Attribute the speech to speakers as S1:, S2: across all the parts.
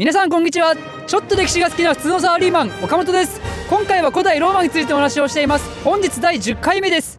S1: 皆さんこんにちは。ちょっと歴史が好きな普通のサラリーマン岡本です。今回は古代ローマについてお話をしています。本日第10回目です。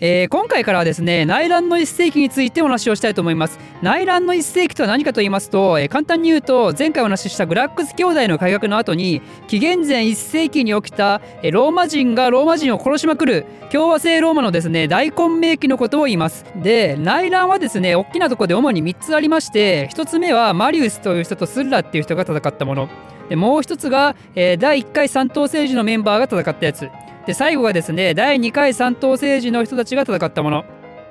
S1: えー、今回からはですね内乱の1世紀についてお話をしたいと思います。内乱の1世紀とは何かと言いますと、えー、簡単に言うと前回お話ししたグラックス兄弟の改革の後に紀元前1世紀に起きた、えー、ローマ人がローマ人を殺しまくる共和制ローマのですね大混迷期のことを言います。で内乱はですね大きなところで主に3つありまして1つ目はマリウスという人とスッラっていう人が戦ったもの。でもう1つが、え、第1回三等政治のメンバーが戦ったやつ。で最後がですね第2回三等政治の人たちが戦ったもの。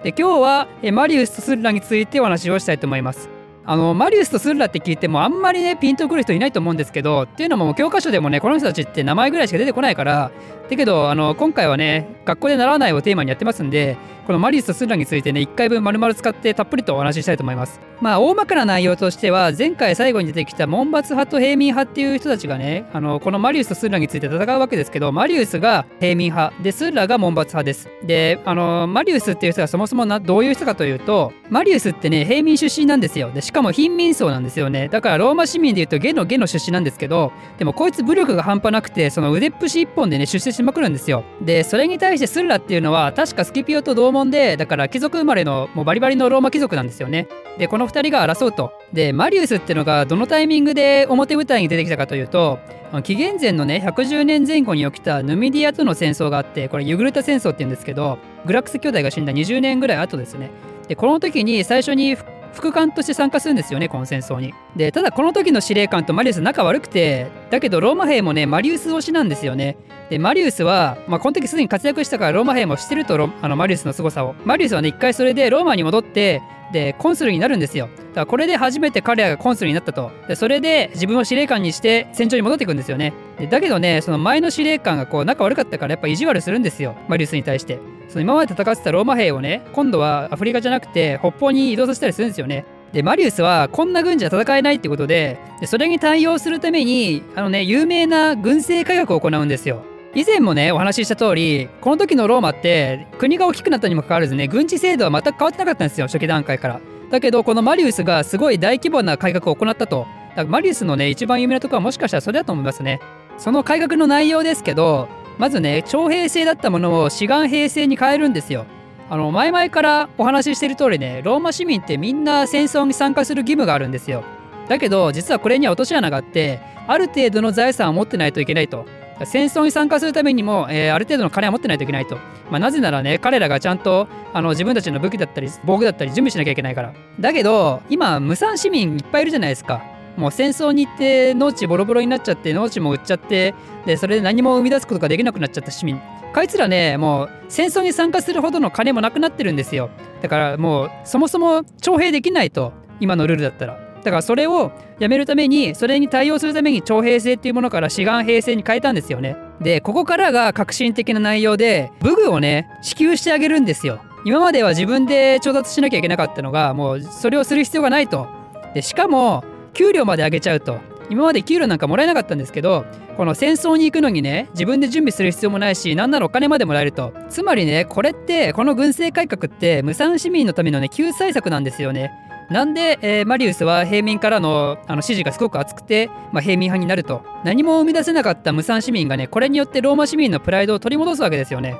S1: で今日はマリウスとスッラについてお話をしたいと思います。あのマリウスとスッラって聞いてもあんまりねピンとくる人いないと思うんですけどっていうのも教科書でもねこの人たちって名前ぐらいしか出てこないからだけどあの今回はね学校で習わないをテーマにやってますんでこのマリウスとスッラについてね1回分丸々使ってたっぷりとお話ししたいと思います。まあ大まかな内容としては前回最後に出てきた門閥派と平民派っていう人たちがねあのこのマリウスとスッラについて戦うわけですけどマリウスが平民派でスッラが門閥派です。であのマリウスっていう人がそもそもなどういう人かというとマリウスってね平民出身なんですよ。でしかも貧民層なんですよね。だからローマ市民でいうとゲのゲの出身なんですけどでもこいつ武力が半端なくてその腕っぷし一本でね出世ししまくるんですよ。でそれに対してスッラっていうのは確かスキピオと同門でだから貴族生まれのもうバリバリのローマ貴族なんですよね。でこの2人が争うと。でマリウスっていうのがどのタイミングで表舞台に出てきたかというと紀元前のね110年前後に起きたヌミディアとの戦争があってこれユグルタ戦争っていうんですけどグラックス兄弟が死んだ20年ぐらい後ですね。でこの時に最初に副官として参加するんですよねこの戦争に。でただこの時の司令官とマリウス仲悪くてだけどローマ兵もねマリウス推しなんですよね。でマリウスは、まあ、この時すでに活躍したからローマ兵も知ってるとあのマリウスの凄さを。マリウスはね一回それでローマに戻ってでコンスルになるんですよ。だからこれで初めて彼らがコンスルになったと。でそれで自分を司令官にして戦場に戻っていくんですよね。でだけどねその前の司令官がこう仲悪かったからやっぱ意地悪するんですよマリウスに対して。その今まで戦ってたローマ兵をね今度はアフリカじゃなくて北方に移動させたりするんですよね。でマリウスはこんな軍じゃ戦えないってことででそれに対応するためにあのね有名な軍政改革を行うんですよ。以前もねお話しした通りこの時のローマって国が大きくなったにもかかわらずね軍事制度は全く変わってなかったんですよ初期段階から。だけどこのマリウスがすごい大規模な改革を行ったと。だからマリウスのね一番有名なところはもしかしたらそれだと思いますね。その改革の内容ですけどまずね徴兵制だったものを志願兵制に変えるんですよ。あの前々からお話ししてる通りねローマ市民ってみんな戦争に参加する義務があるんですよだけど実はこれには落とし穴があってある程度の財産を持ってないといけないと戦争に参加するためにも、えー、ある程度の金は持ってないといけないと、まあ、なぜならね彼らがちゃんとあの自分たちの武器だったり防具だったり準備しなきゃいけないから。だけど今無産市民いっぱいいるじゃないですか。もう戦争に行って農地ボロボロになっちゃって農地も売っちゃってでそれで何も生み出すことができなくなっちゃった市民。あいつらねもう戦争に参加するほどの金もなくなってるんですよ。だからもうそもそも徴兵できないと。今のルールだったら。だからそれをやめるためにそれに対応するために徴兵制っていうものから志願兵制に変えたんですよね。でここからが革新的な内容で武具をね支給してあげるんですよ。今までは自分で調達しなきゃいけなかったのがもうそれをする必要がないと。でしかも給料まで上げちゃうと。今まで給料なんかもらえなかったんですけどこの戦争に行くのにね自分で準備する必要もないし何ならお金までもらえると。つまりねこれってこの軍政改革って無産市民のためのね救済策なんですよね。なんで、えー、マリウスは平民からのあの支持がすごく厚くて、まあ、平民派になると何も生み出せなかった無産市民がねこれによってローマ市民のプライドを取り戻すわけですよね。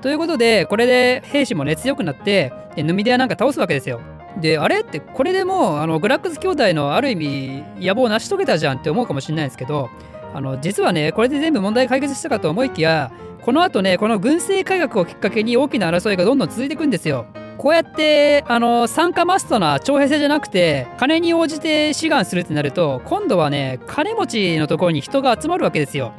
S1: ということでこれで兵士もね強くなってヌミデアなんか倒すわけですよ。であれ？ってこれでもうあのグラックス兄弟のある意味野望を成し遂げたじゃんって思うかもしれないんですけどあの実はねこれで全部問題解決したかと思いきやこの後ねこの軍政改革をきっかけに大きな争いがどんどん続いていくんですよ。こうやってあの参加マストな徴兵制じゃなくて金に応じて志願するってなると今度はね金持ちのところに人が集まるわけですよ。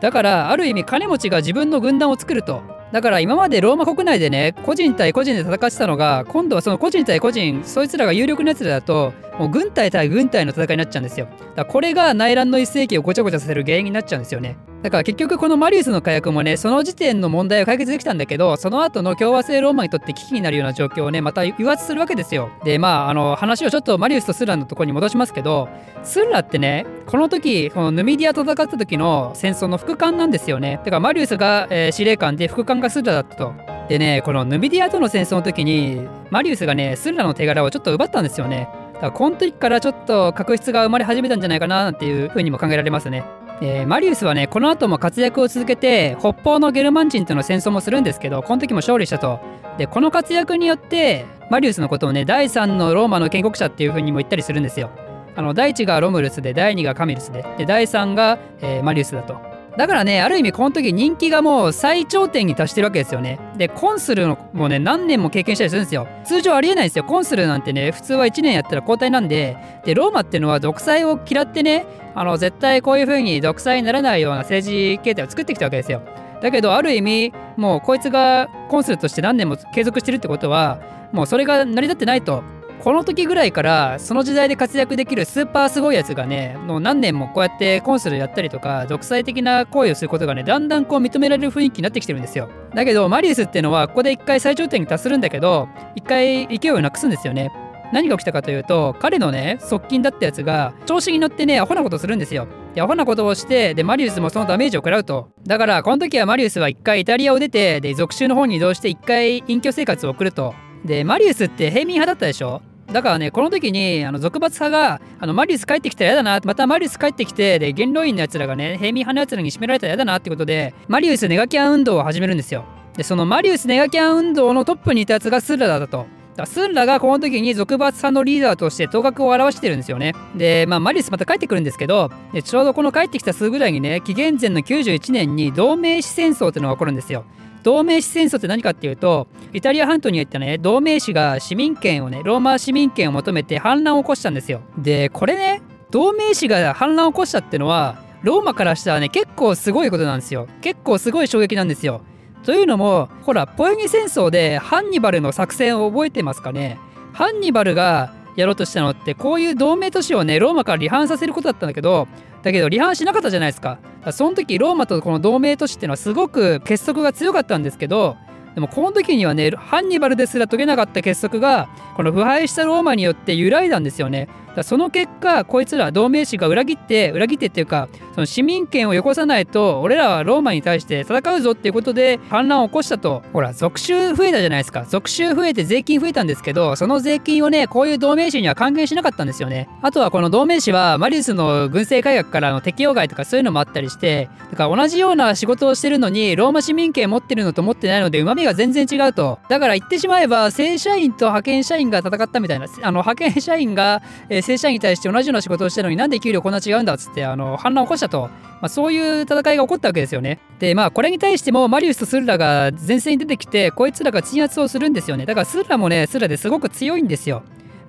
S1: だからある意味金持ちが自分の軍団を作ると。だから今までローマ国内でね個人対個人で戦ってたのが今度はその個人対個人そいつらが有力なやつらだともう軍隊対軍隊の戦いになっちゃうんですよ。だからこれが内乱の一世紀をごちゃごちゃさせる原因になっちゃうんですよね。だから結局このマリウスの改革もねその時点の問題を解決できたんだけどその後の共和制ローマにとって危機になるような状況をねまた誘発するわけですよ。でまああの話をちょっとマリウスとスラのとこに戻しますけどスラってねこの時このヌミディアと戦った時の戦争の副官なんですよね。だからマリウスが、えー、司令官で副官がスラだったと。でねこのヌミディアとの戦争の時にマリウスがねスラの手柄をちょっと奪ったんですよね。だからこの時からちょっと確執が生まれ始めたんじゃないかなっていうふうにも考えられますね。えー、マリウスはねこの後も活躍を続けて北方のゲルマン人との戦争もするんですけどこの時も勝利したと。でこの活躍によってマリウスのことをね第3のローマの建国者っていう風にも言ったりするんですよ。あの第1がロムルスで第2がカミルスでで第3が、えー、マリウスだと。だからねある意味この時人気がもう最頂点に達してるわけですよね。でコンスルもね何年も経験したりするんですよ。通常ありえないんですよ。コンスルなんてね普通は1年やったら交代なんで。でローマっていうのは独裁を嫌ってねあの絶対こういう風に独裁にならないような政治形態を作ってきたわけですよ。だけどある意味もうこいつがコンスルとして何年も継続してるってことはもうそれが成り立ってないと。この時ぐらいからその時代で活躍できるスーパーすごいやつがねもう何年もこうやってコンスルやったりとか独裁的な行為をすることがねだんだんこう認められる雰囲気になってきてるんですよ。だけどマリウスっていうのはここで一回最頂点に達するんだけど一回勢いをなくすんですよね。何が起きたかというと彼のね側近だったやつが調子に乗ってねアホなことするんですよ。でアホなことをしてでマリウスもそのダメージを食らうと。だからこの時はマリウスは一回イタリアを出てで属州の方に移動して一回隠居生活を送ると。でマリウスって平民派だったでしょ？だからねこの時にあの俗罰派があのマリウス帰ってきたら嫌だなまたマリウス帰ってきてで元老院のやつらがね平民派のやつらに締められたら嫌だなってことでマリウスネガキャン運動を始めるんですよでそのマリウスネガキャン運動のトップにいたやつがスッラだとだスンラがこの時に俗罰派のリーダーとして頭角を現してるんですよね。で、まあ、マリウスまた帰ってくるんですけど、でちょうどこの帰ってきたすぐぐらいにね、紀元前の91年に同盟史戦争っていうのが起こるんですよ。同盟史戦争って何かっていうとイタリア半島に行ったね同盟史が市民権をねローマ市民権を求めて反乱を起こしたんですよ。でこれね同盟史が反乱を起こしたってのはローマからしたらね結構すごいことなんですよ。結構すごい衝撃なんですよ。というのもほらポエニ戦争でハンニバルの作戦を覚えてますかね？ハンニバルがやろうとしたのってこういう同盟都市をねローマから離反させることだったんだけどだけど離反しなかったじゃないですか。その時ローマとこの同盟都市っていうのはすごく結束が強かったんですけどでもこの時にはねハンニバルですら解けなかった結束がこの腐敗したローマによって揺らいだんですよね。だその結果こいつら同盟士が裏切って裏切ってっていうかその市民権をよこさないと俺らはローマに対して戦うぞっていうことで反乱を起こしたと。ほら属州増えたじゃないですか。属州増えて税金増えたんですけどその税金をねこういう同盟士には還元しなかったんですよね。あとはこの同盟士はマリウスの軍政改革からの適用外とかそういうのもあったりしてだから同じような仕事をしてるのにローマ市民権持ってるのと持ってないので旨味が全然違うと。だから言ってしまえば正社員と派遣社員が戦ったみたいなあの派遣社員が、えー、正社員に対して同じような仕事をしてるのになんで給料こんな違うんだっつってあの反乱を起こしたと、まあ、そういう戦いが起こったわけですよね。でまあこれに対してもマリウスとスルラが前線に出てきてこいつらが鎮圧をするんですよね。だからスルラもねスルラですごく強いんですよ。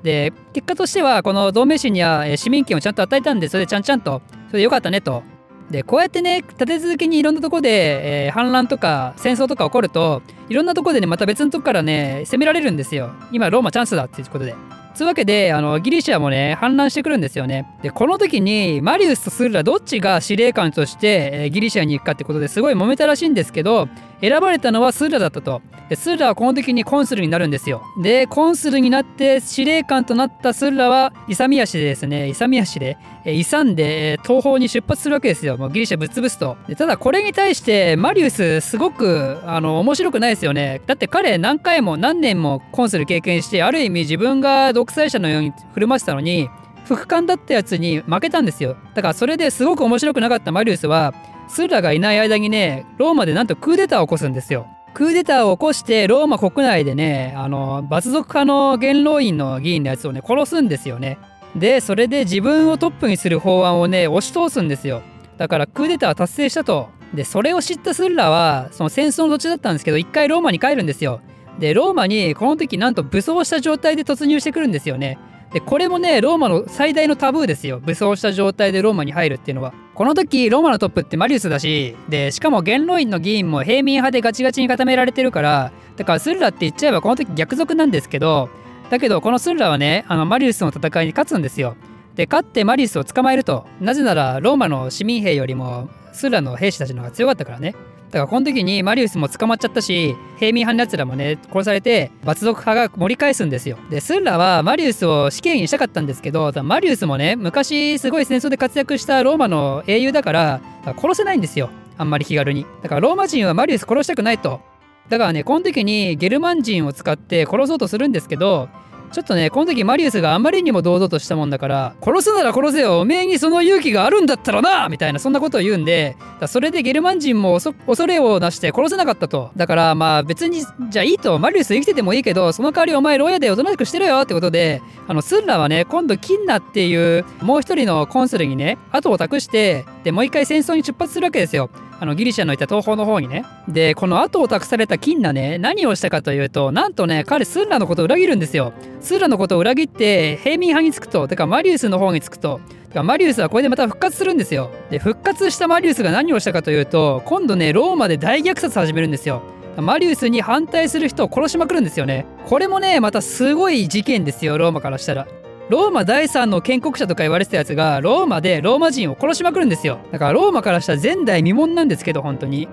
S1: で結果としてはこの同盟心には市民権をちゃんと与えたんでそれでちゃんちゃんとそれでよかったねと。でこうやってね立て続けにいろんなとこで、えー、反乱とか戦争とか起こるといろんなとこでねまた別のとこからね攻められるんですよ。今ローマチャンスだっていうことで。つうわけであのギリシアもね反乱してくるんですよね。でこの時にマリウスとスルラどっちが司令官として、えー、ギリシアに行くかってことですごい揉めたらしいんですけど選ばれたのはスーラだったと。でスーラはこの時にコンスルになるんですよ。で、コンスルになって司令官となったスーラは勇み足でですね、勇み足で、え勇んで、え東方に出発するわけですよ。もうギリシャぶっ潰すと。でただこれに対してマリウスすごくあの面白くないですよね。だって彼何回も何年もコンスル経験してある意味自分が独裁者のように振る舞ってたのに副官だったやつに負けたんですよ。だからそれですごく面白くなかったマリウスはスーラがいない間にね、ローマでなんとクーデターを起こすんですよ。クーデターを起こしてローマ国内でね、あの、罰族派の元老院の議員のやつをね、殺すんですよね。で、それで自分をトップにする法案をね、押し通すんですよ。だからクーデターは達成したと。で、それを知ったスーラは、その戦争の途中だったんですけど、一回ローマに帰るんですよ。で、ローマにこの時なんと武装した状態で突入してくるんですよね。でこれもねローマの最大のタブーですよ。武装した状態でローマに入るっていうのは。この時ローマのトップってマリウスだしでしかも元老院の議員も平民派でガチガチに固められてるからだからスルラって言っちゃえばこの時逆賊なんですけどだけどこのスルラはねあのマリウスの戦いに勝つんですよ。で勝ってマリウスを捕まえると。なぜならローマの市民兵よりもスルラの兵士たちの方が強かったからね。だからこの時にマリウスも捕まっちゃったし平民派のやつらもね殺されて罰族派が盛り返すんですよ。でスンラはマリウスを死刑にしたかったんですけどマリウスもね昔すごい戦争で活躍したローマの英雄だから殺せないんですよ。あんまり気軽に。だからローマ人はマリウス殺したくないと。だからねこの時にゲルマン人を使って殺そうとするんですけどちょっとねこの時マリウスがあまりにも堂々としたもんだから殺すなら殺せよおめえにその勇気があるんだったらなみたいなそんなことを言うんでそれでゲルマン人も恐れを出して殺せなかったと。だからまあ別にじゃあいいと。マリウス生きててもいいけどその代わりお前牢屋でおとなしくしてろよってことであのスンラはね今度キンナっていうもう一人のコンスルにね後を託してでもう一回戦争に出発するわけですよ。あのギリシャのいた東方の方にね。でこの後を託されたキンナね何をしたかというとなんとね彼スンラのことを裏切るんですよ。スンラのことを裏切って平民派につくとてかマリウスの方につくと。マリウスはこれでまた復活するんですよ。で復活したマリウスが何をしたかというと今度ねローマで大虐殺始めるんですよ。マリウスに反対する人を殺しまくるんですよね。これもねまたすごい事件ですよローマからしたら。ローマ第3の建国者とか言われてたやつがローマでローマ人を殺しまくるんですよ。だからローマからしたら前代未聞なんですけど本当に。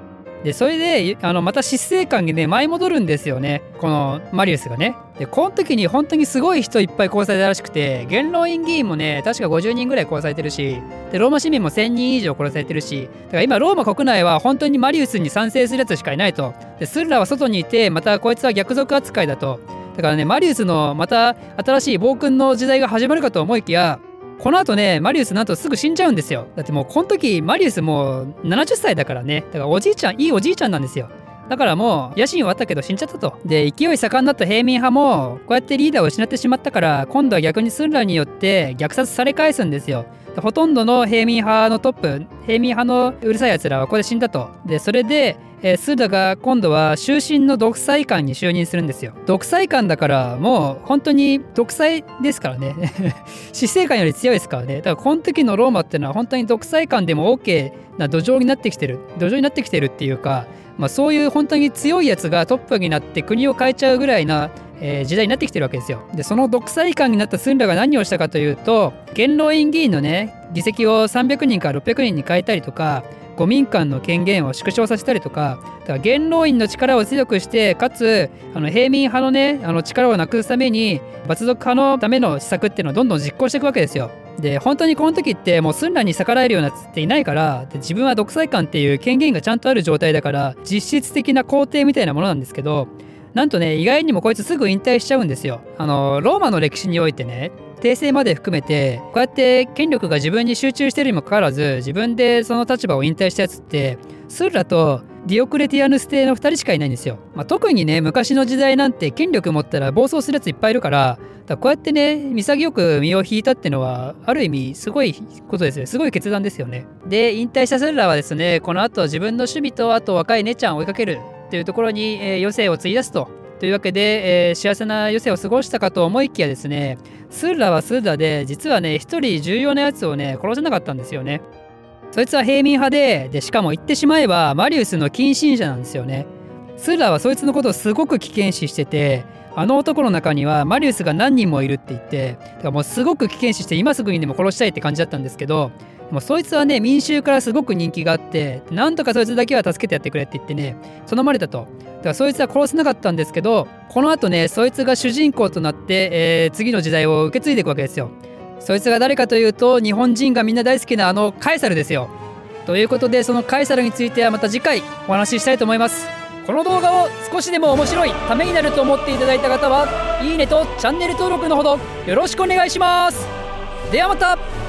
S1: でそれであのまた執政官にね舞い戻るんですよね。このマリウスがね。でこの時に本当にすごい人いっぱい殺されたらしくて元老院議員もね確か50人ぐらい殺されてるしでローマ市民も1000人以上殺されてるしだから今ローマ国内は本当にマリウスに賛成するやつしかいないと。でスルラは外にいてまたこいつは逆賊扱いだと。だからねマリウスのまた新しい暴君の時代が始まるかと思いきやこの後ねマリウスなんとすぐ死んじゃうんですよだってもうこの時マリウスもう70歳だからねだからおじいちゃんいいおじいちゃんなんですよだからもう野心はあったけど死んじゃったと。で勢い盛んだった平民派もこうやってリーダーを失ってしまったから今度は逆にスンラによって虐殺され返すんですよ。ほとんどの平民派のトップ平民派のうるさいやつらはここで死んだと。でそれでえー、スーダが今度は終身の独裁官に就任するんですよ。独裁官だからもう本当に独裁ですからね。死生観より強いですからね。だからこの時のローマっていうのは本当に独裁官でも OK な土壌になってきてる。土壌になってきてるっていうか、まあ、そういう本当に強いやつがトップになって国を変えちゃうぐらいなえー、時代になってきてるわけですよ。でその独裁官になったスンラが何をしたかというと元老院議員のね議席を300人から600人に変えたりとか五民間の権限を縮小させたりとかだから元老院の力を強くしてかつあの平民派のねあの力をなくすために罰族派のための施策っていうのをどんどん実行していくわけですよ。で本当にこの時ってもうスンラに逆らえるようなつっていないから自分は独裁官っていう権限がちゃんとある状態だから実質的な皇帝みたいなものなんですけどなんとね意外にもこいつすぐ引退しちゃうんですよ。あのローマの歴史においてね訂正まで含めてこうやって権力が自分に集中してるにもかかわらず自分でその立場を引退したやつってスーラとディオクレティアヌス帝の2人しかいないんですよ。まあ、特にね昔の時代なんて権力持ったら暴走するやついっぱいいるからだこうやってね潔く身を引いたってのはある意味すごいことですよすごい決断ですよね。で引退したスーラはですねこの後自分の趣味とあと若い姉ちゃんを追いかけるっていうところに、えー、余生を費やすとというわけで、えー、幸せな余生を過ごしたかと思いきやですね、スーラはスーラで、実はね、一人重要なやつをね、殺せなかったんですよね。そいつは平民派で、で、しかも言ってしまえば、マリウスの近親者なんですよね。スーラはそいつのことをすごく危険視してて、あの男の中にはマリウスが何人もいるって言って、だからもうすごく危険視して今すぐにでも殺したいって感じだったんですけど、もうそいつはね民衆からすごく人気があってなんとかそいつだけは助けてやってくれって言ってね頼まれたと。だからそいつは殺せなかったんですけどこのあとねそいつが主人公となって、えー、次の時代を受け継いでいくわけですよ。そいつが誰かというと日本人がみんな大好きなあのカエサルですよ。ということでそのカエサルについてはまた次回お話ししたいと思います。この動画を少しでも面白いためになると思っていただいた方はいいねとチャンネル登録のほどよろしくお願いします。ではまた。